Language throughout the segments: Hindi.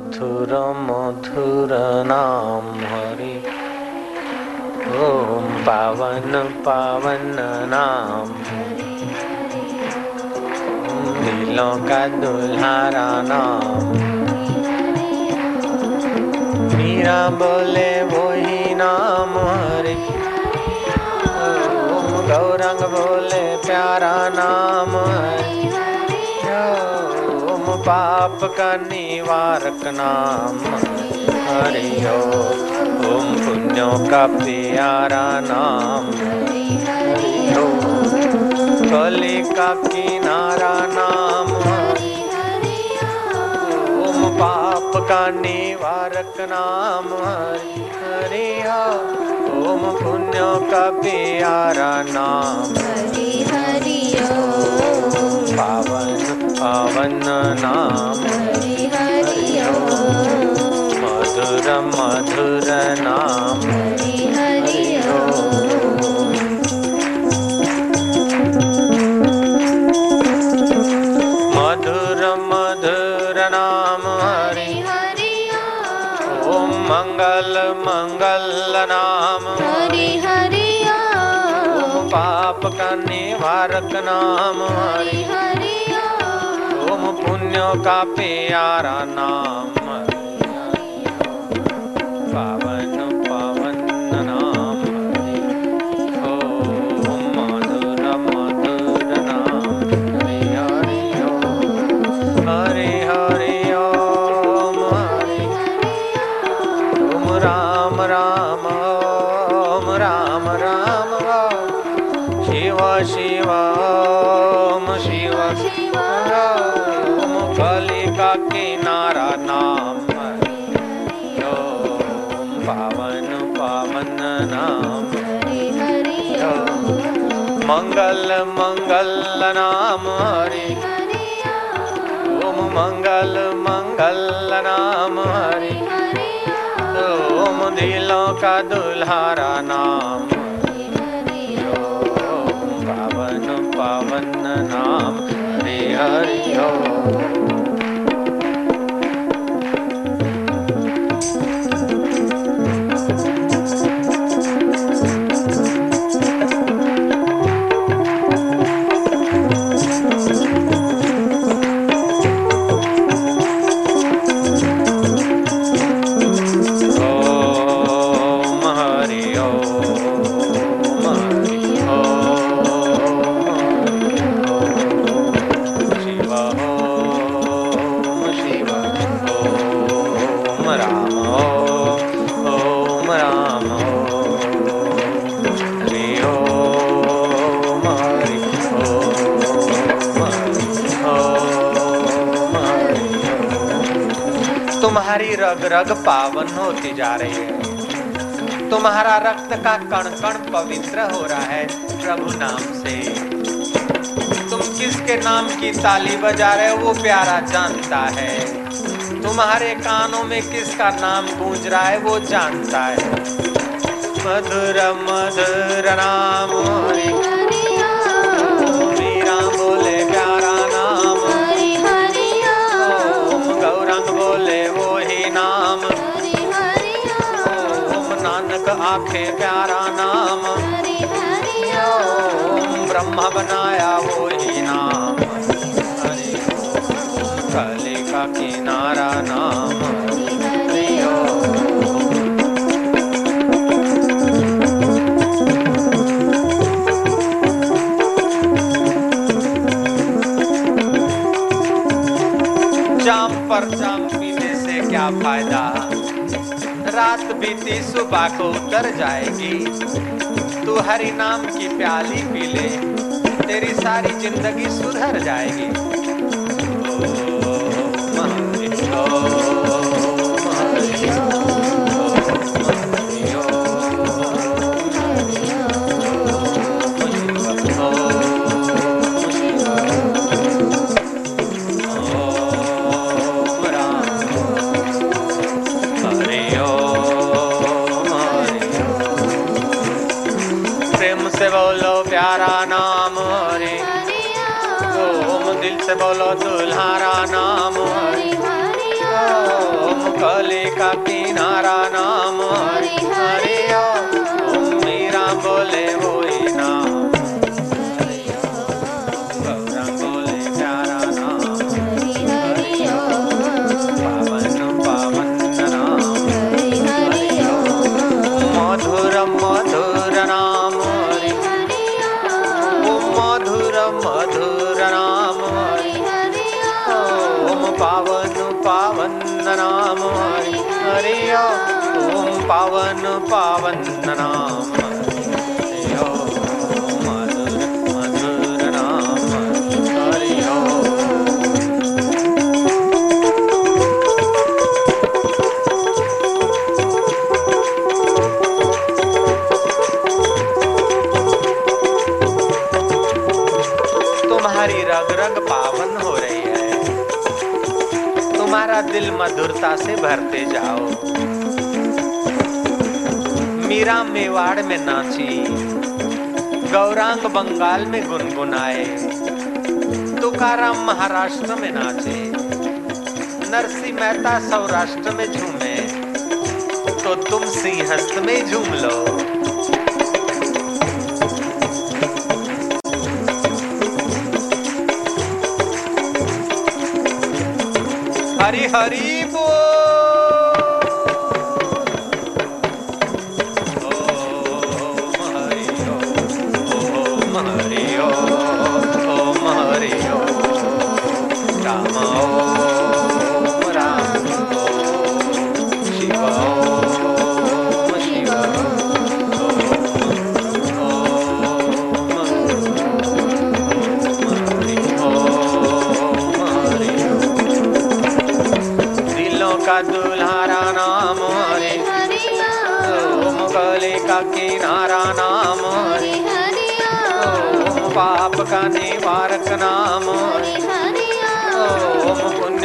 मधुर मधुर नाम हरि। ओम पावन पावन नाम। दिलों का दुल्हारा नाम। मीरा बोले, वही नाम हरि। ओम गौरंग बोले, प्यारा नाम हरि। पाप का निवारक नाम। हरि ओम पुण्यों का प्यारा नाम। कली का किनारा नाम। ओम पाप का निवारक नाम। हरि हरि ओम पुण्यों का प्यारा नाम। हरि हरि पावन पावन नाम। मधुर मधुर नाम। मधुर मधुर नाम। हरि ओम मंगल मंगल नाम। हरि हरि पाप का निवारक नाम। हरि हरि पुण्यों का प्यारा नाम। का किनारा नाम। ओम पावन पावन नाम। हरि हरि ओम मंगल मंगल नाम हरि। हरि ओम मंगल मंगल नाम हरि। हरि ओम दिलों का दुल्हारा नाम। हरि ओम। तुम्हारी रग रग पावन होती जा रही है। तुम्हारा रक्त का कण कण पवित्र हो रहा है प्रभु नाम से। तुम किसके नाम की ताली बजा रहे हो, वो प्यारा जानता है। तुम्हारे कानों में किसका नाम गूंज रहा है, वो जानता है। मधुर मधुर नाम हरि आखे प्यारा नाम। हरि हरि ओम। ब्रह्मा बनाया वो ही नाम। हरि कली का किनारा नाम। हरि हरि जाम पर जाम पीने से क्या फ़ायदा? रात बीती सुबह को उतर जाएगी। तू हरि नाम की प्याली पी ले, तेरी सारी ज़िंदगी सुधर जाएगी। बोलो प्यारा नाम हरे। ओम दिल से बोलो दुल्हारा नाम हरे। ओम का किनारा नाम हरे हरे ओम मीरा बोले दिल मधुरता से भरते जाओ। मीरा मेवाड़ में नाची, गौरांग बंगाल में गुनगुनाए, तुकाराम महाराष्ट्र में नाचे नरसिंह मेहता सौराष्ट्र में झूमे तो तुम सिंहस्थ में झूम लो। हरि हरि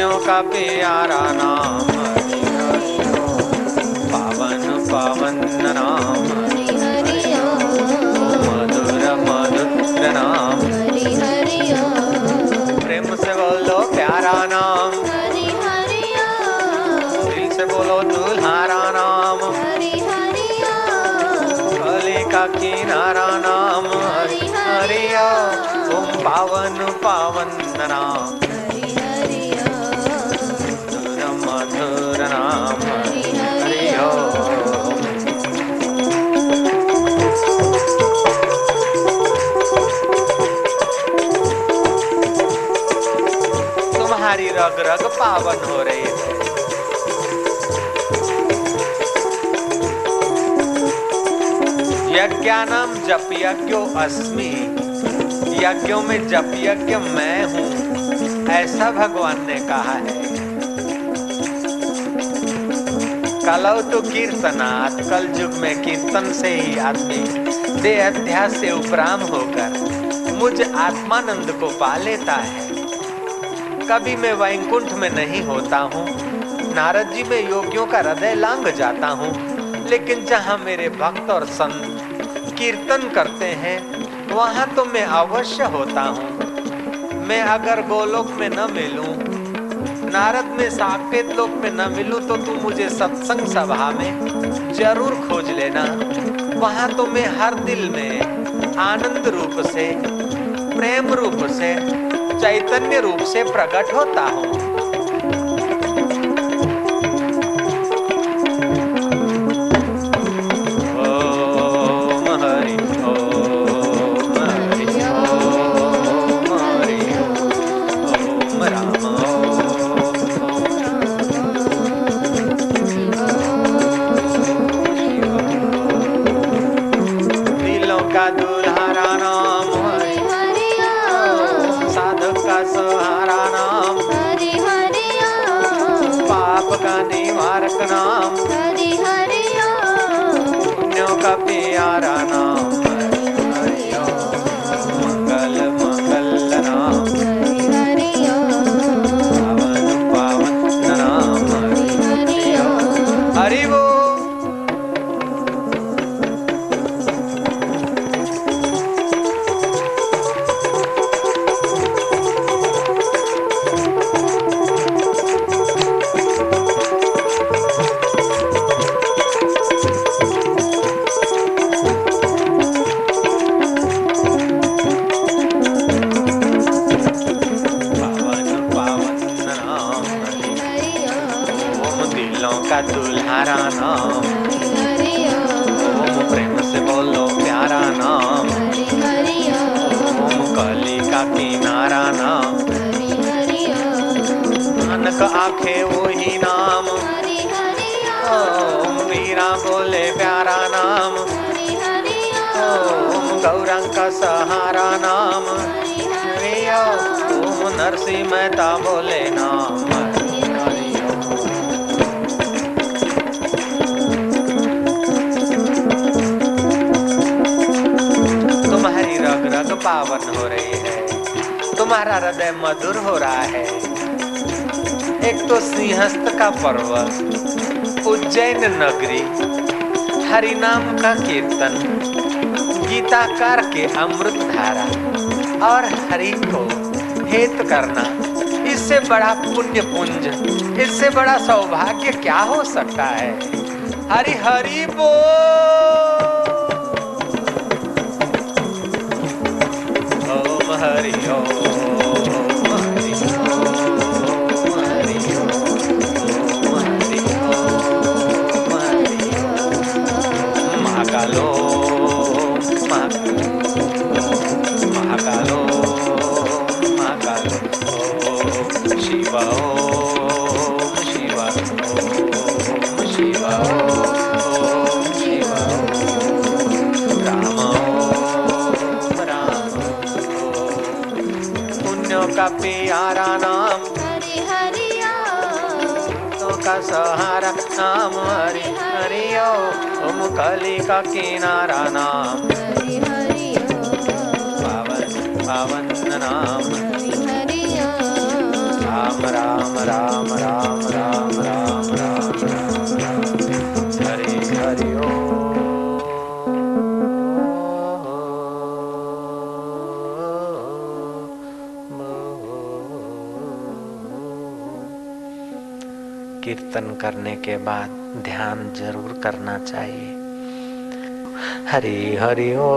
पुण्यों का प्यारा नाम। पावन पावन नाम। मधुर मधुर नाम। प्रेम से बोलो प्यारा नाम। दिल से बोलो दुल्हारा नाम। गले का किनारा नाम। हरि हरि ओम पावन पावन नाम। मधुर नाम। हरि हरि तुम्हारी रग रग पावन हो रही है। यज्ञानम जप यज्ञो अस्मि? यज्ञों में जप यज्ञ मैं हूँ? ऐसा भगवान ने कहा है। कलौ तो कीर्तनाथ कल युग में कीर्तन से ही आदमी दे अध्यास से उपराम होकर मुझ आत्मानंद को पा लेता है। कभी मैं वैकुंठ में नहीं होता हूँ, नारद जी में योगियों का हृदय लांग जाता हूँ, लेकिन जहाँ मेरे भक्त और संत कीर्तन करते हैं, वहाँ तो मैं अवश्य होता हूँ। मैं अगर गोलोक में न मिलूं नारद में साकेत लोक में न मिलूं तो तू मुझे सत्संग सभा में ज़रूर खोज लेना। वहाँ तो मैं हर दिल में आनंद रूप से, प्रेम रूप से, चैतन्य रूप से प्रकट होता हूँ। प्यारा का किनारा नाम। नानक आखे वही नाम। ओम मीरा बोले प्यारा नाम। ओम गौरंग का सहारा नाम। ओम नरसिंह मेहता बोले नाम। तुम्हारा हृदय मधुर हो रहा है। एक तो सिंहस्थ का पर्वत, उज्जैन नगरी हरि नाम का कीर्तन, गीताकार के अमृत धारा और हरि को हेत करना, इससे बड़ा पुण्य पुंज, इससे बड़ा सौभाग्य क्या हो सकता है? हरि हरि बोल! 和理哦。का सहारा नाम हरि हरि ओम कली का किनारा नाम। पावन पावन नाम। राम राम राम राम राम राम। कीर्तन करने के बाद ध्यान ज़रूर करना चाहिए। हरी हरि ओ।